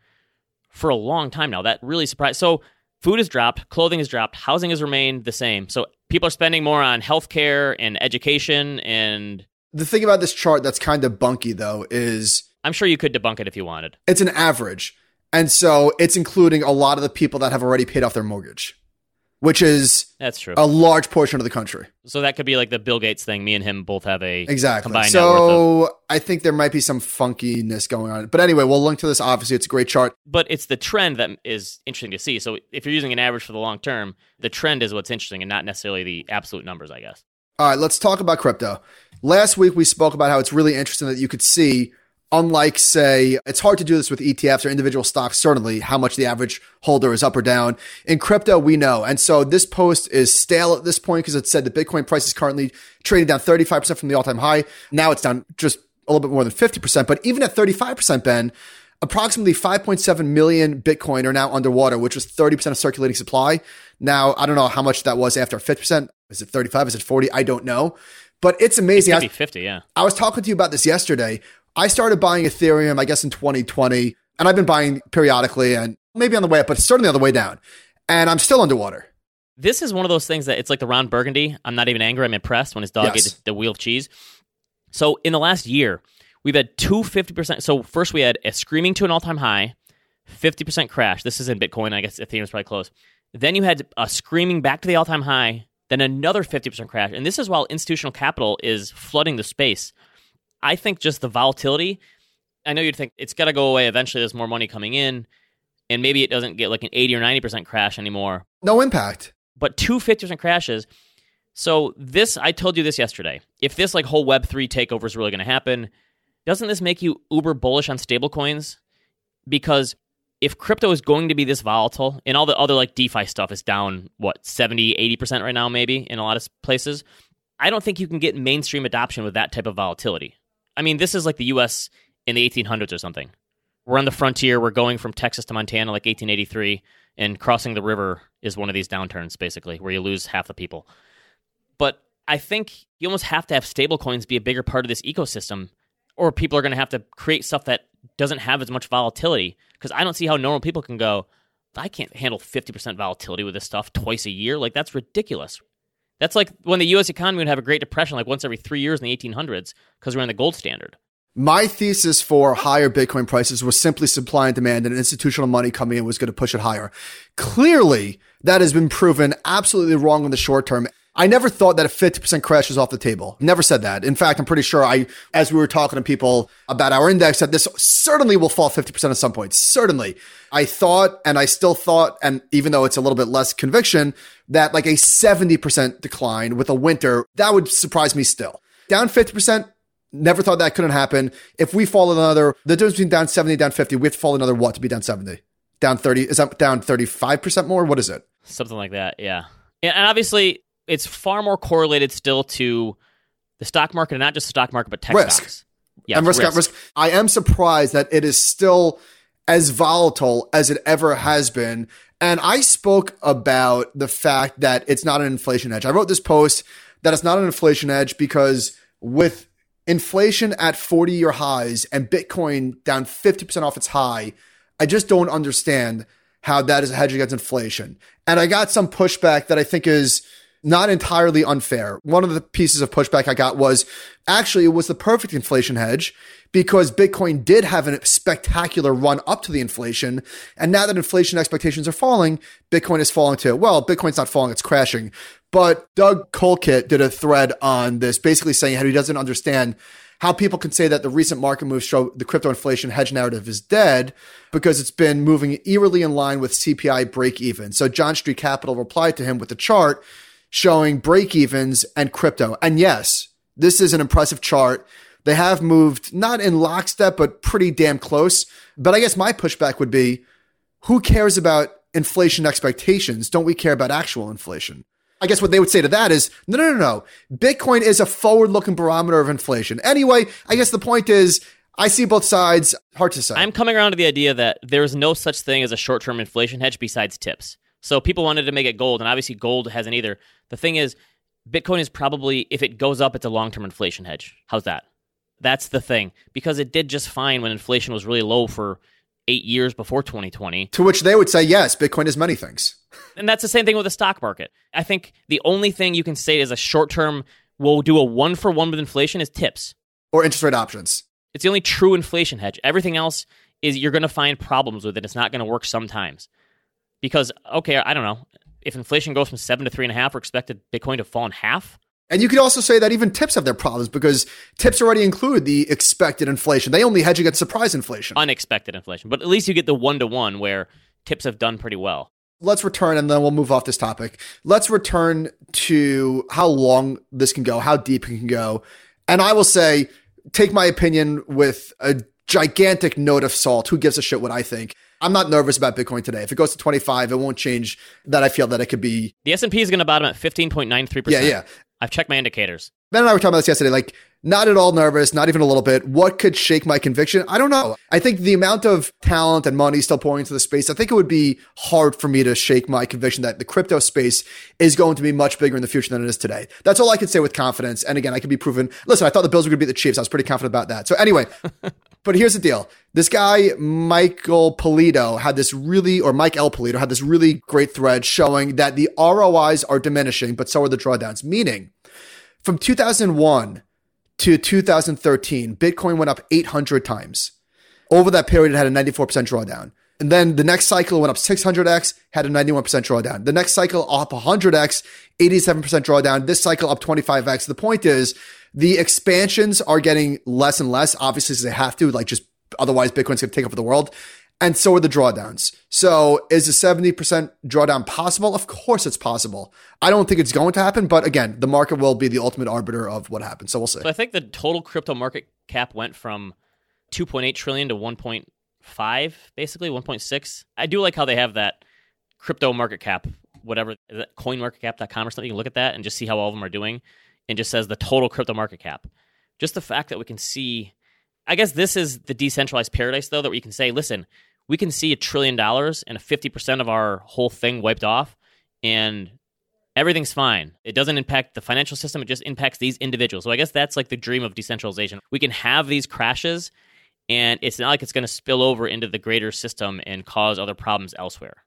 for a long time now. That really surprised. So food has dropped, clothing has dropped, housing has remained the same. So people are spending more on healthcare and education, and The thing about this chart that's kind of bunky, though, is I'm sure you could debunk it if you wanted. it's an average. And so it's including a lot of the people that have already paid off their mortgage, which is That's true. a large portion of the country. so that could be like the Bill Gates thing. Me and him both have a Exactly. combined net of So I think there might be some funkiness going on. But anyway, we'll link to this. Obviously, it's a great chart. but it's the trend that is interesting to see. So if you're using an average for the long term, the trend is what's interesting and not necessarily the absolute numbers, I guess. All right, let's talk about crypto. Last week we spoke about how it's really interesting that you could see, unlike say, it's hard to do this with ETFs or individual stocks, certainly how much the average holder is up or down. In crypto, we know. And so this post is stale at this point because it said the Bitcoin price is currently trading down 35% from the all time high. Now it's down just a little bit more than 50%. But even at 35%, Ben, approximately 5.7 million Bitcoin are now underwater, which was 30% of circulating supply. Now, I don't know how much that was after 50%. Is it 35? Is it 40? I don't know. But it's amazing. Could I, be 50, yeah. I was talking to you about this yesterday. I started buying Ethereum, I guess, in 2020, and I've been buying periodically and maybe on the way up, but certainly on the way down. And I'm still underwater. This is one of those things that it's like the Ron Burgundy. I'm not even angry. I'm impressed when his dog Yes. ate the, the wheel of cheese. So in the last year, we've had two 50%. So first we had a screaming to an all time high, 50% crash. This is in Bitcoin. I guess Ethereum's probably close. Then you had a screaming back to the all time high, then another 50% crash. And this is while institutional capital is flooding the space. I think just the volatility, I know you'd think it's got to go away eventually. There's more money coming in, and maybe it doesn't get like an 80 or 90% crash anymore No impact. but two 50% crashes. So this, I told you this yesterday. If this like whole Web three takeover is really going to happen, doesn't this make you uber bullish on stablecoins? Because if crypto is going to be this volatile, and all the other like DeFi stuff is down what 70, 80 percent right now, maybe in a lot of places, I don't think you can get mainstream adoption with that type of volatility. I mean, this is like the U.S. in the 1800s or something. We're on the frontier. We're going from Texas to Montana like 1883, and crossing the river is one of these downturns, basically, where you lose half the people. But I think you almost have to have stablecoins be a bigger part of this ecosystem, or people are going to have to create stuff that doesn't have as much volatility because I don't see how normal people can go, I can't handle 50% volatility with this stuff twice a year. Like, that's ridiculous. That's like when the U.S. economy would have a Great Depression, like once every three years in the 1800s, because we're in the gold standard. My thesis for higher Bitcoin prices was simply supply and demand, and institutional money coming in was going to push it higher. Clearly, that has been proven absolutely wrong in the short term. I never thought that a 50% crash is off the table. Never said that. In fact, I'm pretty sure I, as we were talking to people about our index, that this certainly will fall 50% at some point. Certainly. I thought, and I still thought, and even though it's a little bit less conviction, that like a 70% decline with a winter, that would surprise me still. Down 50%, never thought that couldn't happen. If we fall another, the difference between down 70 down 50, we have to fall another what to be down 70? Down 30? Is that down 35% more? What is it? Something like that, yeah. And obviously, it's far more correlated still to the stock market, and not just the stock market, but tech risk. stocks. Yeah, and risk, risk. risk. I am surprised that it is still as volatile as it ever has been. And I spoke about the fact that it's not an inflation hedge. I wrote this post that it's not an inflation hedge because with inflation at 40 year highs and Bitcoin down 50% off its high, I just don't understand how that is a hedge against inflation. And I got some pushback that I think is not entirely unfair. One of the pieces of pushback I got was actually it was the perfect inflation hedge because Bitcoin did have a spectacular run up to the inflation. And now that inflation expectations are falling, Bitcoin is falling too. Well, Bitcoin's not falling, it's crashing. But Doug Colkitt did a thread on this, basically saying how he doesn't understand how people can say that the recent market moves show the crypto inflation hedge narrative is dead because it's been moving eerily in line with CPI break even. So John Street Capital replied to him with a chart showing break evens and crypto. And yes, this is an impressive chart. They have moved not in lockstep, but pretty damn close. But I guess my pushback would be who cares about inflation expectations? Don't we care about actual inflation? I guess what they would say to that is no, no, no, no. Bitcoin is a forward looking barometer of inflation. Anyway, I guess the point is I see both sides. Hard to say. I'm coming around to the idea that there is no such thing as a short term inflation hedge besides tips. So people wanted to make it gold, and obviously gold hasn't either. The thing is, Bitcoin is probably, if it goes up, it's a long term inflation hedge. How's that? That's the thing. Because it did just fine when inflation was really low for eight years before 2020. To which they would say, yes, Bitcoin is many things. [laughs] and that's the same thing with the stock market. I think the only thing you can say is a short term, we'll do a one for one with inflation is tips or interest rate options. It's the only true inflation hedge. Everything else is you're going to find problems with it. It's not going to work sometimes because okay, I don't know if inflation goes from seven to three and a half, we're expected Bitcoin to fall in half. And you could also say that even tips have their problems because tips already include the expected inflation. They only hedge against surprise inflation, unexpected inflation. But at least you get the one to one where tips have done pretty well. Let's return and then we'll move off this topic. Let's return to how long this can go, how deep it can go. And I will say, take my opinion with a gigantic note of salt. Who gives a shit what I think? I'm not nervous about Bitcoin today. If it goes to 25, it won't change that I feel that it could be. The S&P is going to bottom at 15.93%. Yeah, yeah. I've checked my indicators. Ben and I were talking about this yesterday. Like, not at all nervous, not even a little bit. What could shake my conviction? I don't know. I think the amount of talent and money still pouring into the space, I think it would be hard for me to shake my conviction that the crypto space is going to be much bigger in the future than it is today. That's all I can say with confidence. And again, I can be proven. Listen, I thought the Bills were going to beat the Chiefs. I was pretty confident about that. So anyway, [laughs] but here's the deal. This guy, Michael Polito, had this really, or Mike L. Polito had this really great thread showing that the ROIs are diminishing, but so are the drawdowns, meaning from 2001 to 2013, Bitcoin went up 800 times. Over that period, it had a 94% drawdown. And then the next cycle went up 600x, had a 91% drawdown. The next cycle up 100x, 87% drawdown. This cycle up 25x. The point is, the expansions are getting less and less, obviously, as they have to, like just otherwise Bitcoin's going to take over the world. And so are the drawdowns. So is a 70% drawdown possible? Of course it's possible. I don't think it's going to happen, but again, the market will be the ultimate arbiter of what happens. So we'll see. So I think the total crypto market cap went from 2.8 trillion to 1.5, basically 1.6. I do like how they have that crypto market cap, whatever, coinmarketcap.com or something. You can look at that and just see how all of them are doing and just says the total crypto market cap. Just the fact that we can see I guess this is the decentralized paradise, though, that we can say, listen, we can see a trillion dollars and a 50% of our whole thing wiped off. And everything's fine. It doesn't impact the financial system, it just impacts these individuals. So I guess that's like the dream of decentralization. We can have these crashes and it's not like it's going to spill over into the greater system and cause other problems elsewhere.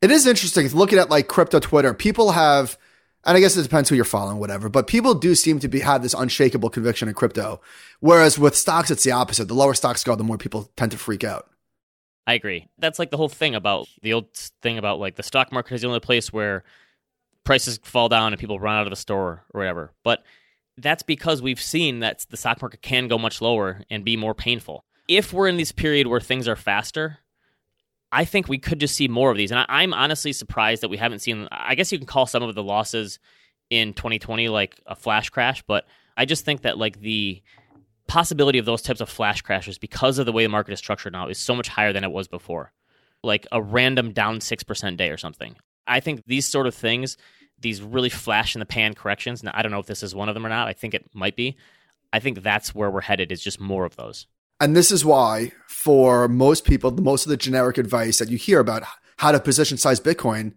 It is interesting looking at like crypto Twitter. People have, and I guess it depends who you're following, whatever. But people do seem to be have this unshakable conviction in crypto, whereas with stocks, it's the opposite. The lower stocks go, the more people tend to freak out. I agree. That's like the whole thing about the old thing about like the stock market is the only place where prices fall down and people run out of the store or whatever. But that's because we've seen that the stock market can go much lower and be more painful. If we're in this period where things are faster, I think we could just see more of these. And I, am honestly surprised that we haven't seen. I guess you can call some of the losses in 2020 like a flash crash, but I just think that like the possibility of those types of flash crashes because of the way the market is structured now is so much higher than it was before. Like a random down 6% day or something. I think these sort of things, these really flash in the pan corrections, now I don't know if this is one of them or not. I think it might be. I think that's where we're headed is just more of those. And this is why, for most people, most of the generic advice that you hear about how to position size Bitcoin,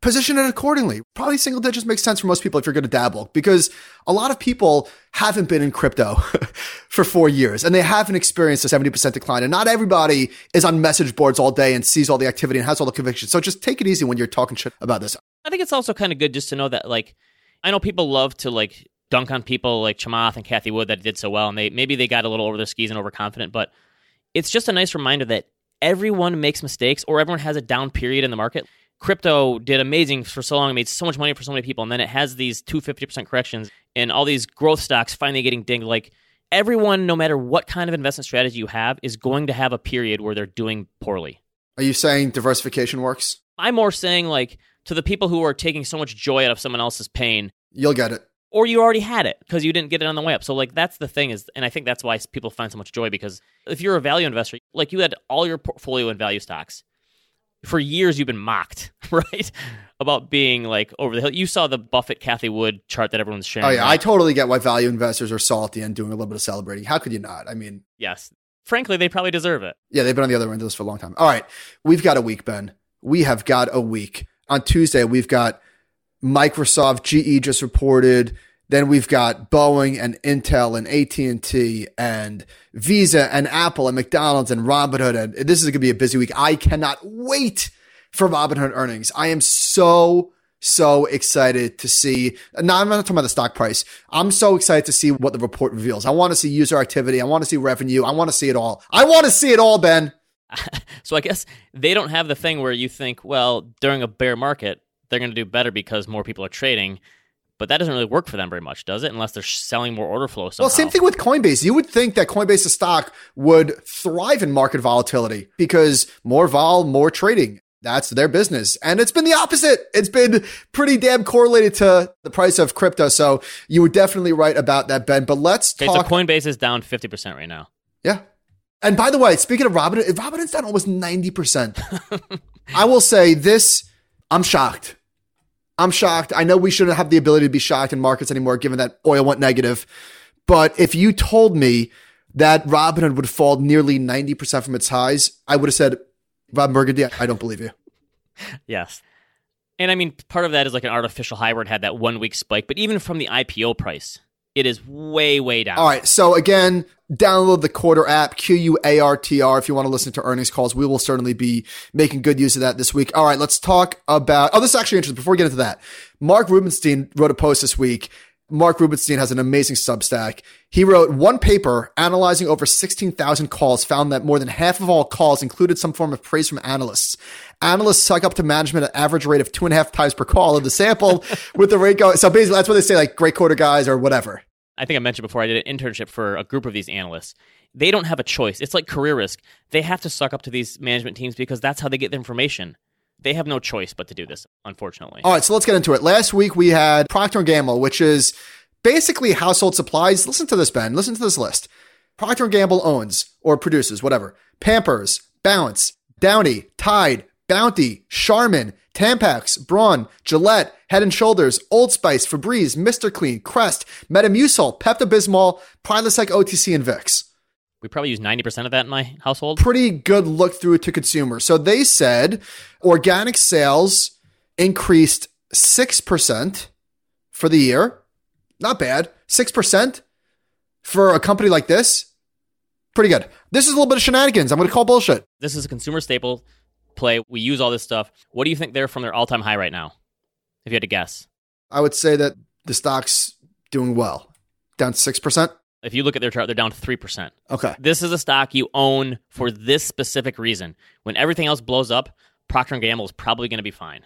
position it accordingly. Probably single digits makes sense for most people if you're going to dabble because a lot of people haven't been in crypto [laughs] for four years and they haven't experienced a 70% decline. And not everybody is on message boards all day and sees all the activity and has all the conviction. So just take it easy when you're talking shit about this. I think it's also kind of good just to know that, like, I know people love to like dunk on people like Chamath and Cathie Wood that did so well, and they maybe they got a little over their skis and overconfident, but it's just a nice reminder that everyone makes mistakes or everyone has a down period in the market. Crypto did amazing for so long, made so much money for so many people, and then it has these two fifty percent corrections and all these growth stocks finally getting dinged. Like everyone, no matter what kind of investment strategy you have, is going to have a period where they're doing poorly. Are you saying diversification works? I'm more saying like to the people who are taking so much joy out of someone else's pain. You'll get it or you already had it because you didn't get it on the way up. So like that's the thing is, and I think that's why people find so much joy because if you're a value investor, like you had all your portfolio in value stocks for years, you've been mocked, [laughs] right, about being like over the hill. You saw the Buffett Cathie Wood chart that everyone's oh, sharing. Oh yeah, right? I totally get why value investors are salty and doing a little bit of celebrating. How could you not? I mean, yes, frankly, they probably deserve it. Yeah, they've been on the other end of this for a long time. All right, we've got a week, Ben. We have got a week. On Tuesday, we've got Microsoft, GE just reported. Then we've got Boeing and Intel and AT&T and Visa and Apple and McDonald's and Robinhood. And this is going to be a busy week. I cannot wait for Robinhood earnings. I am so, so excited to see. No, I'm not talking about the stock price. I'm so excited to see what the report reveals. I want to see user activity. I want to see revenue. I want to see it all. I want to see it all, Ben. [laughs] so I guess they don't have the thing where you think, well, during a bear market, they're going to do better because more people are trading but that doesn't really work for them very much, does it? Unless they're selling more order flow. Somehow. Well, same thing with Coinbase. You would think that Coinbase's stock would thrive in market volatility because more vol, more trading. That's their business. And it's been the opposite. It's been pretty damn correlated to the price of crypto. So you were definitely right about that, Ben. But let's okay, talk. So Coinbase is down 50% right now. Yeah. And by the way, speaking of Robinhood, Robinhood's down almost 90%. [laughs] I will say this, I'm shocked. I'm shocked. I know we shouldn't have the ability to be shocked in markets anymore, given that oil went negative. But if you told me that Robinhood would fall nearly 90% from its highs, I would have said, Rob Burgundy, I don't believe you. [laughs] yes. And I mean, part of that is like an artificial high where it had that one week spike, but even from the IPO price, it is way, way down. All right. So again, download the Quartr app, Q U A R T R, if you want to listen to earnings calls. We will certainly be making good use of that this week. All right. Let's talk about, oh, this is actually interesting. Before we get into that, Marc Rubinstein wrote a post this week. Marc Rubinstein has an amazing Substack. He wrote one paper analyzing over 16,000 calls, found that more than half of all calls included some form of praise from analysts. Analysts suck up to management at an average rate of two and a half times per call of the sample [laughs] with the rate going. So basically, that's what they say, like great quarter guys or whatever. I think I mentioned before I did an internship for a group of these analysts. They don't have a choice. It's like career risk. They have to suck up to these management teams because that's how they get the information. They have no choice but to do this, unfortunately. All right, so let's get into it. Last week we had Procter & Gamble, which is basically household supplies. Listen to this, Ben. Listen to this list. Procter & Gamble owns or produces whatever. Pampers, Bounce, Downy, Tide, Bounty, Charmin, Tampax, Braun, Gillette, Head and Shoulders, Old Spice, Febreze, Mr. Clean, Crest, Metamucil, Pepto-Bismol, Prilosec OTC, and Vicks. We probably use 90% of that in my household. Pretty good look through to consumers. So they said organic sales increased 6% for the year. Not bad. 6% for a company like this. Pretty good. This is a little bit of shenanigans. I'm going to call bullshit. This is a consumer staple play. We use all this stuff. What do you think they're from their all time high right now? If you had to guess, I would say that the stock's doing well. Down 6%. If you look at their chart, they're down 3%. Okay. This is a stock you own for this specific reason. When everything else blows up, Procter & Gamble is probably going to be fine.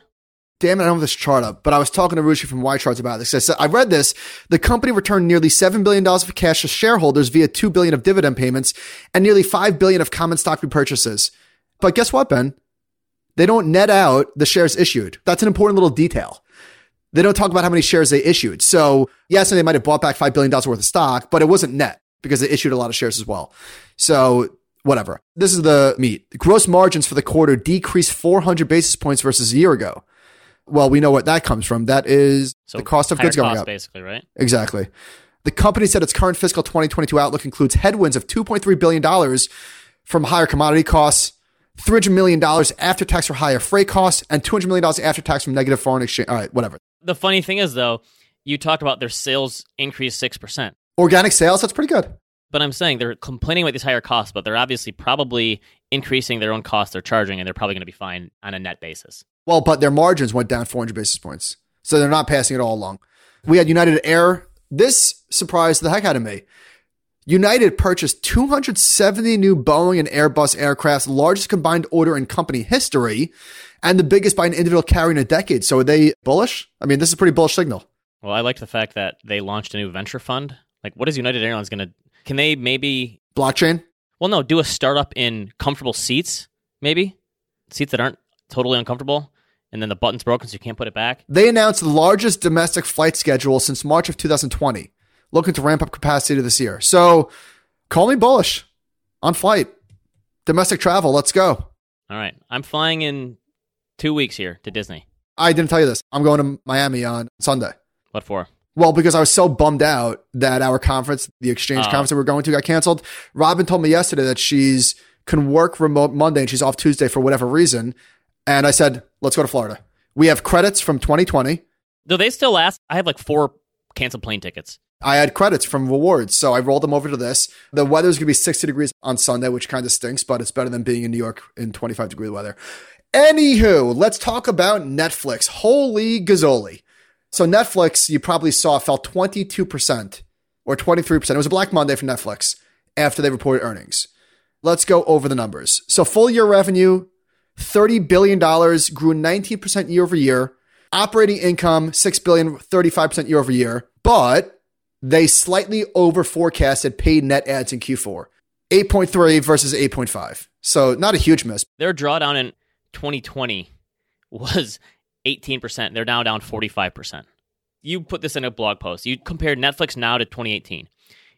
Damn it, I don't have this chart up, but I was talking to Rushi from YCharts about this. I said, I read this. The company returned nearly $7 billion of cash to shareholders via 2 billion of dividend payments and nearly 5 billion of common stock repurchases. But guess what, Ben? They don't net out the shares issued. That's an important little detail. They don't talk about how many shares they issued. So, yes, and they might have bought back $5 billion worth of stock, but it wasn't net because they issued a lot of shares as well. So, whatever. This is the meat. The gross margins for the quarter decreased 400 basis points versus a year ago. Well, we know what that comes from. That is So the cost of goods going cost, up. basically, right? Exactly. The company said its current fiscal 2022 outlook includes headwinds of $2.3 billion from higher commodity costs, $300 million after tax for higher freight costs, and $200 million after tax from negative foreign exchange. All right, whatever. The funny thing is, though, you talked about their sales increased 6%. Organic sales, that's pretty good. But I'm saying they're complaining about these higher costs, but they're obviously probably increasing their own costs they're charging, and they're probably going to be fine on a net basis. Well, but their margins went down 400 basis points. So they're not passing it all along. We had United Air. This surprised the heck out of me. United purchased 270 new Boeing and Airbus aircraft, largest combined order in company history, and the biggest by an individual carrier in a decade. So are they bullish? I mean, this is a pretty bullish signal. Well, I like the fact that they launched a new venture fund. Like, what is United Airlines going to? Can they maybe? Blockchain? Well, no, do a startup in comfortable seats, maybe seats that aren't totally uncomfortable, and then the button's broken, so you can't put it back. They announced the largest domestic flight schedule since March of 2020, looking to ramp up capacity this year. So call me bullish on flight. Domestic travel, let's go. All right, I'm flying in two weeks here to Disney. I didn't tell you this. I'm going to Miami on Sunday. What for? Well, because I was so bummed out that our conference, the exchange Oh. conference that we are going to, got canceled. Robin told me yesterday that she's can work remote Monday and she's off Tuesday for whatever reason. And I said, let's go to Florida. We have credits from 2020. Do they still last? I have like four canceled plane tickets. I had credits from rewards, so I rolled them over to this. The weather's gonna be 60 degrees on Sunday, which kind of stinks, but it's better than being in New York in 25 degree weather. Anywho, let's talk about Netflix. Holy gazzoli. So Netflix, you probably saw, fell 22% or 23%. It was a Black Monday for Netflix after they reported earnings. Let's go over the numbers. So full year revenue, $30 billion, grew 19% year over year. Operating income, $6 billion, 35% year over year. But they slightly over forecasted paid net ads in Q4. 8.3 versus 8.5. So not a huge miss. Their drawdown in 2020 was 18%. They're now down 45%. You put this in a blog post. You compared Netflix now to 2018.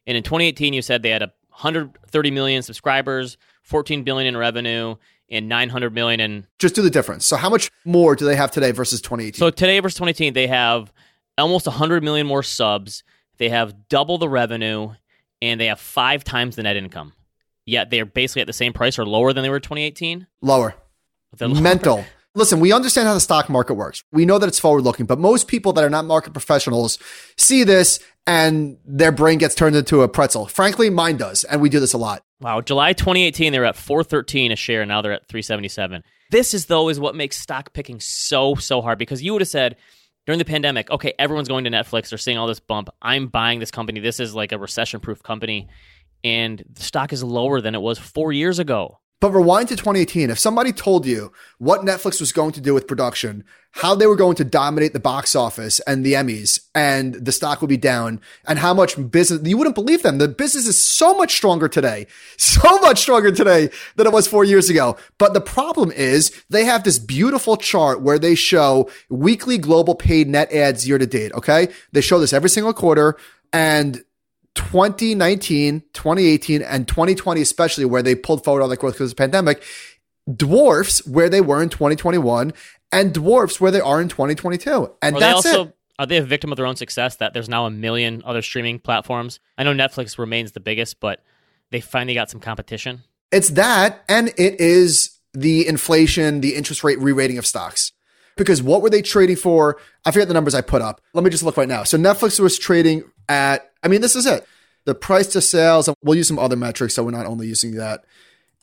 And in 2018, you said they had a 130 million subscribers, 14 billion in revenue, and 900 million in. Just do the difference. So how much more do they have today versus 2018? So today versus 2018, they have almost 100 million more subs. They have double the revenue, and they have five times the net income. Yet they're basically at the same price or lower than they were in 2018. Lower. Mental. Listen, we understand how the stock market works. We know that it's forward looking, but most people that are not market professionals see this and their brain gets turned into a pretzel. Frankly, mine does. And we do this a lot. Wow, July 2018 they were at 413 a share, now they're at 377. This is though is what makes stock picking so so hard because you would have said during the pandemic, okay, everyone's going to Netflix, they're seeing all this bump. I'm buying this company. This is like a recession-proof company and the stock is lower than it was 4 years ago. But rewind to 2018. If somebody told you what Netflix was going to do with production, how they were going to dominate the box office and the Emmys, and the stock would be down, and how much business, you wouldn't believe them. The business is so much stronger today, [laughs] so much stronger today than it was four years ago. But the problem is they have this beautiful chart where they show weekly global paid net ads year to date. Okay. They show this every single quarter. And 2019, 2018, and 2020, especially where they pulled forward all that growth because of the pandemic, dwarfs where they were in 2021 and dwarfs where they are in 2022. And Are they that's also it. are they a victim of their own success that there's now a million other streaming platforms? I know Netflix remains the biggest, but they finally got some competition. It's that, and it is the inflation, the interest rate re-rating of stocks, Because what were they trading for? I forget the numbers I put up. Let me just look right now. So Netflix was trading at, I mean, this is it. The price to sales, we'll use some other metrics so we're not only using that.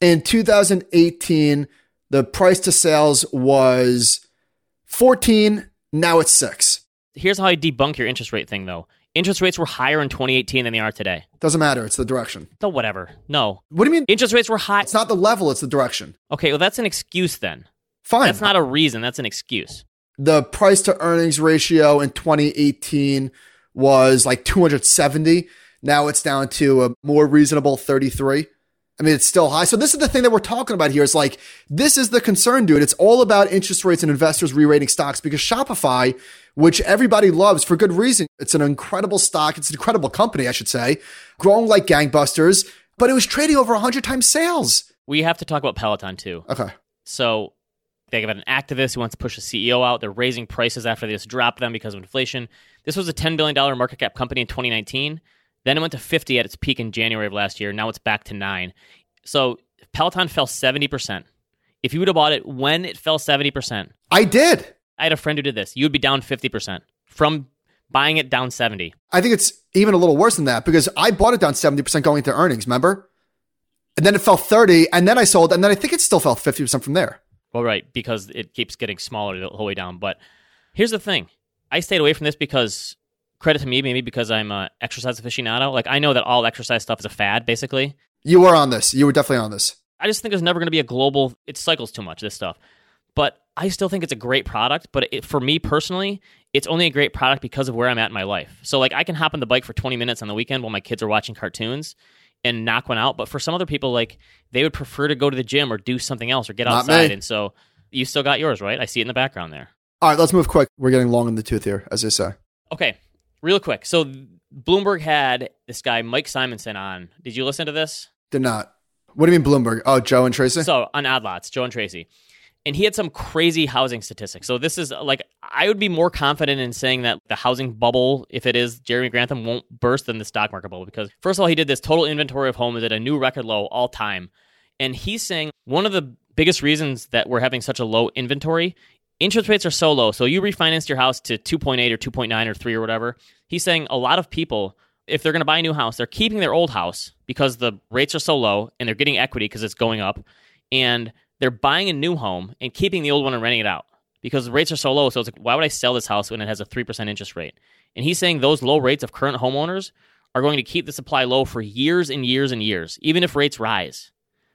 In 2018, the price to sales was 14. Now it's six. Here's how I debunk your interest rate thing, though. Interest rates were higher in 2018 than they are today. Doesn't matter. It's the direction. No, whatever. No. What do you mean? Interest rates were high. It's not the level, it's the direction. Okay, well, that's an excuse then. Fine. That's not a reason. That's an excuse. the price to earnings ratio in 2018 was like 270. Now it's down to a more reasonable 33. I mean, it's still high. So this is the thing that we're talking about here. It's like this is the concern, dude. It's all about interest rates and investors re-rating stocks because Shopify, which everybody loves for good reason, it's an incredible stock. It's an incredible company, I should say, growing like gangbusters. But it was trading over 100 times sales. We have to talk about Peloton too. Okay. So they have an activist who wants to push the CEO out. They're raising prices after they just dropped them because of inflation. This was a $10 billion market cap company in 2019. Then it went to 50 at its peak in January of last year. Now it's back to nine. So Peloton fell 70%. If you would have bought it when it fell 70%, I did. I had a friend who did this. You would be down 50% from buying it down 70. I think it's even a little worse than that because I bought it down 70% going into earnings, remember? And then it fell 30 and then I sold and then I think it still fell 50% from there. Well, right, because it keeps getting smaller the whole way down. But here's the thing I stayed away from this because credit to me, maybe because I'm an exercise aficionado. Like, I know that all exercise stuff is a fad, basically. You were on this. You were definitely on this. I just think there's never going to be a global, it cycles too much, this stuff. But I still think it's a great product. But it, for me personally, it's only a great product because of where I'm at in my life. So, like, I can hop on the bike for 20 minutes on the weekend while my kids are watching cartoons and knock one out. But for some other people, like, they would prefer to go to the gym or do something else or get Not outside. me. And so you still got yours, right? I see it in the background there. All right, let's move quick. We're getting long in the tooth here, as they say. Okay, real quick. So Bloomberg had this guy Mike Simonsen on. Did you listen to this? Did not. What do you mean Bloomberg? Oh, Joe and Tracy? So on Odd Lots, Joe and Tracy, and he had some crazy housing statistics. So this is like I would be more confident in saying that the housing bubble, if it is Jeremy Grantham, won't burst than the stock market bubble because first of all, he did this total inventory of homes at a new record low all time, and he's saying one of the biggest reasons that we're having such a low inventory. Interest rates are so low. So you refinanced your house to 2.8 or 2.9 or 3 or whatever. He's saying a lot of people if they're going to buy a new house, they're keeping their old house because the rates are so low and they're getting equity because it's going up. And they're buying a new home and keeping the old one and renting it out because the rates are so low. So it's like, why would I sell this house when it has a 3% interest rate? And he's saying those low rates of current homeowners are going to keep the supply low for years and years and years, even if rates rise.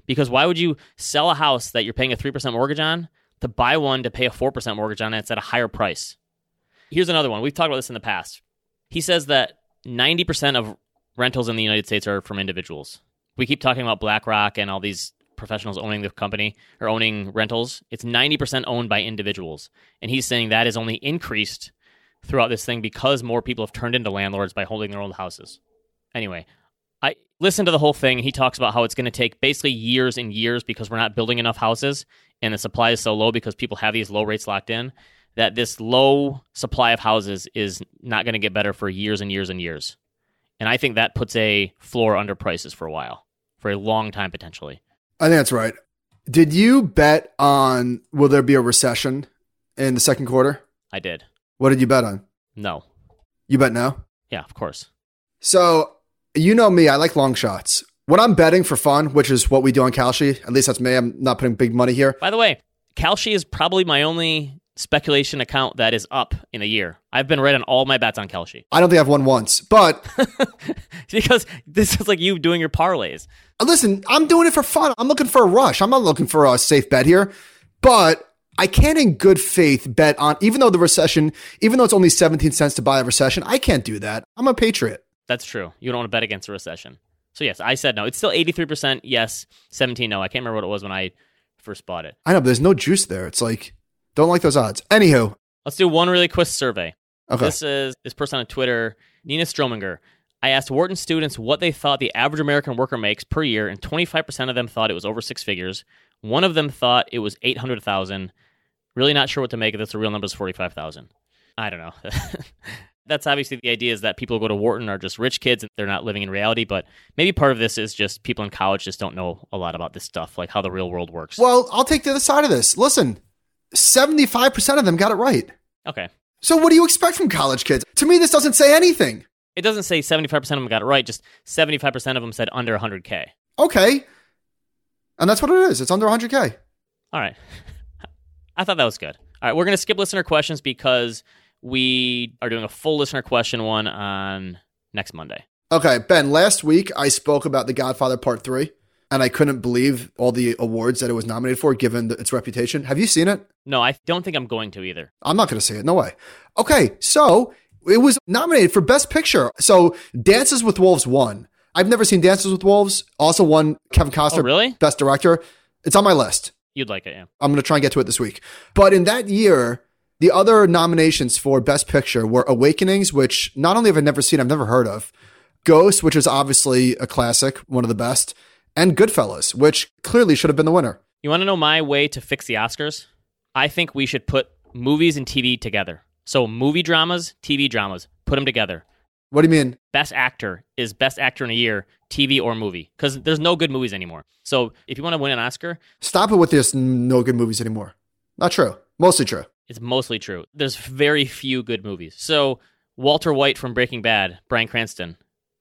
Because why would you sell a house that you're paying a 3% mortgage on to buy one to pay a 4% mortgage on and it's at a higher price? Here's another one. We've talked about this in the past. He says that 90% of rentals in the United States are from individuals. We keep talking about BlackRock and all these professionals owning the company or owning rentals. It's 90% owned by individuals. And he's saying that has only increased throughout this thing because more people have turned into landlords by holding their own houses. Anyway, I listened to the whole thing. He talks about how it's going to take basically years and years because we're not building enough houses and the supply is so low because people have these low rates locked in that this low supply of houses is not going to get better for years and years and years. And I think that puts a floor under prices for a while, for a long time potentially. I think that's right. Did you bet on will there be a recession in the second quarter? I did. What did you bet on? No. You bet no? Yeah, of course. So, you know me, I like long shots. When I'm betting for fun, which is what we do on Kalshi, at least that's me, I'm not putting big money here. By the way, Kalshi is probably my only speculation account that is up in a year. I've been right on all my bets on Kalshi I don't think I've won once, but [laughs] because this is like you doing your parlays. Uh, Listen, I'm doing it for fun. I'm looking for a rush. I'm not looking for a safe bet here, but I can't in good faith bet on, even though the recession, even though it's only 17 cents to buy a recession, I can't do that. I'm a patriot. That's true. You don't want to bet against a recession. So yes, I said no. It's still 83% yes, 17 no. I can't remember what it was when I first bought it. I know, but there's no juice there. It's like, don't like those odds. Anywho, Let's do one really quick survey. okay. This is this person on Twitter, Nina Strominger. I asked Wharton students what they thought the average American worker makes per year, and 25% of them thought it was over six figures. One of them thought it was 800,000. Really not sure what to make of this. The real number is 45,000. I don't know. [laughs] That's obviously the idea is that people who go to Wharton are just rich kids and they're not living in reality, but maybe part of this is just people in college just don't know a lot about this stuff, like how the real world works. Well, I'll take the other side of this. Listen, 75% of them got it right. Okay. So what do you expect from college kids? To me, this doesn't say anything. It doesn't say 75% of them got it right, just 75% of them said under 100K. Okay. And that's what it is. It's under 100K. All right. [laughs] I thought that was good. All right, we're going to skip listener questions because we are doing a full listener question one on next Monday. Okay, Ben, last week I spoke about The Godfather Part 3, and I couldn't believe all the awards that it was nominated for given its reputation. Have you seen it? No, I don't think I'm going to either. I'm not going to see it. No way. Okay, so it was nominated for Best Picture. So Dances with Wolves won. I've never seen Dances with Wolves. Also won Kevin Costner, Oh, really? Best Director. It's on my list. You'd like it, yeah. I'm going to try and get to it this week. But in that year, the other nominations for Best Picture were Awakenings, which not only have I never seen, I've never heard of, Ghost, which is obviously a classic, one of the best, and Goodfellas, which clearly should have been the winner. You want to know my way to fix the Oscars? I think we should put movies and TV together. So movie dramas, TV dramas, put them together. What do you mean? Best actor is best actor in a year, TV or movie, because there's no good movies anymore. So if you want to win an Oscar, Stop it with this no good movies anymore. Not true. Mostly true. it's mostly true. There's very few good movies. So Walter White from Breaking Bad, Bryan Cranston,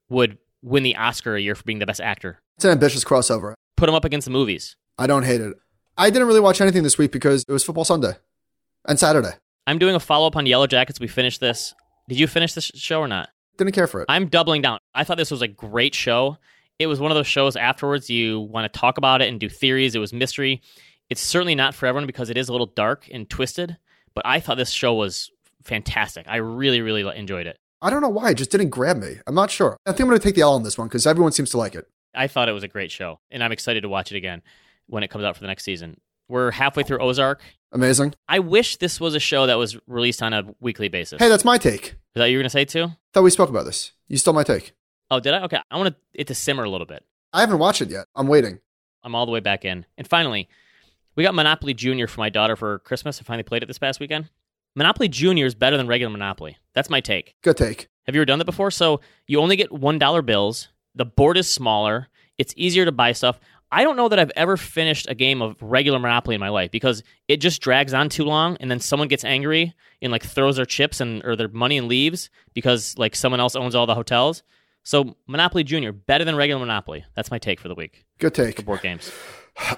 would win the Oscar a year for being the best actor. It's an ambitious crossover. Put him up against the movies. I don't hate it. I didn't really watch anything this week because it was football Sunday and Saturday. I'm doing a follow up on Yellowjackets. We finished this. Did you finish this show or not? Didn't care for it. I'm doubling down. I thought this was a great show. It was one of those shows afterwards you want to talk about it and do theories. It was mystery. It's certainly not for everyone because it is a little dark and twisted, but I thought this show was fantastic. I really, really enjoyed it. I don't know why. It just didn't grab me. I'm not sure. I think I'm going to take the L on this one because everyone seems to like it. I thought it was a great show, and I'm excited to watch it again when it comes out for the next season. We're halfway through Ozark. Amazing. I wish this was a show that was released on a weekly basis. Hey, that's my take. Is that what you were going to say too? Thought we spoke about this. You stole my take. Oh, did I? Okay. I want it to simmer a little bit. I haven't watched it yet. I'm waiting. I'm all the way back in. And finally, we got Monopoly Junior for my daughter for Christmas. I finally played it this past weekend. Monopoly Junior is better than regular Monopoly. That's my take. Good take. Have you ever done that before? So you only get $1 bills. The board is smaller. It's easier to buy stuff. I don't know that I've ever finished a game of regular Monopoly in my life because it just drags on too long and then someone gets angry and like throws their chips and or their money and leaves because like someone else owns all the hotels. So Monopoly Junior better than regular Monopoly. That's my take for the week Good for take. board games.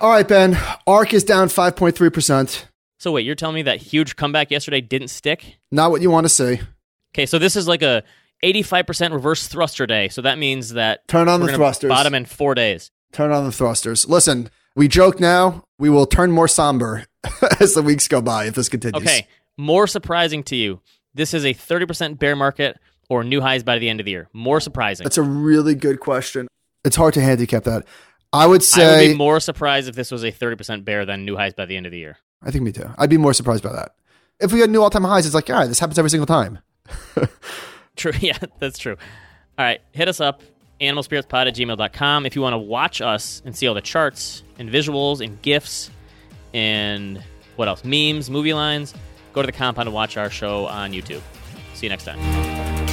All right, Ben. ARK is down 5.3%. So wait, you're telling me that huge comeback yesterday didn't stick? Not what you want to see. Okay, so this is like a 85% reverse thruster day. So that means that Turn on the thrusters. Bottom in four days. Turn on the thrusters. Listen, we joke now. We will turn more somber [laughs] as the weeks go by if this continues. Okay, more surprising to you, this is a 30% bear market or new highs by the end of the year. More surprising. That's a really good question. It's hard to handicap that. I would I would say, be more surprised if this was a 30% bear than new highs by the end of the year. I think me too. I'd be more surprised by that. If we had new all time highs, it's like, all right, this happens every single time. [laughs] True. [laughs] Yeah, that's true. All right, hit us up, animalspiritspod at gmail.com. If you want to watch us and see all the charts and visuals and GIFs and what else? Memes, movie lines, go to the compound and watch our show on YouTube. See you next time.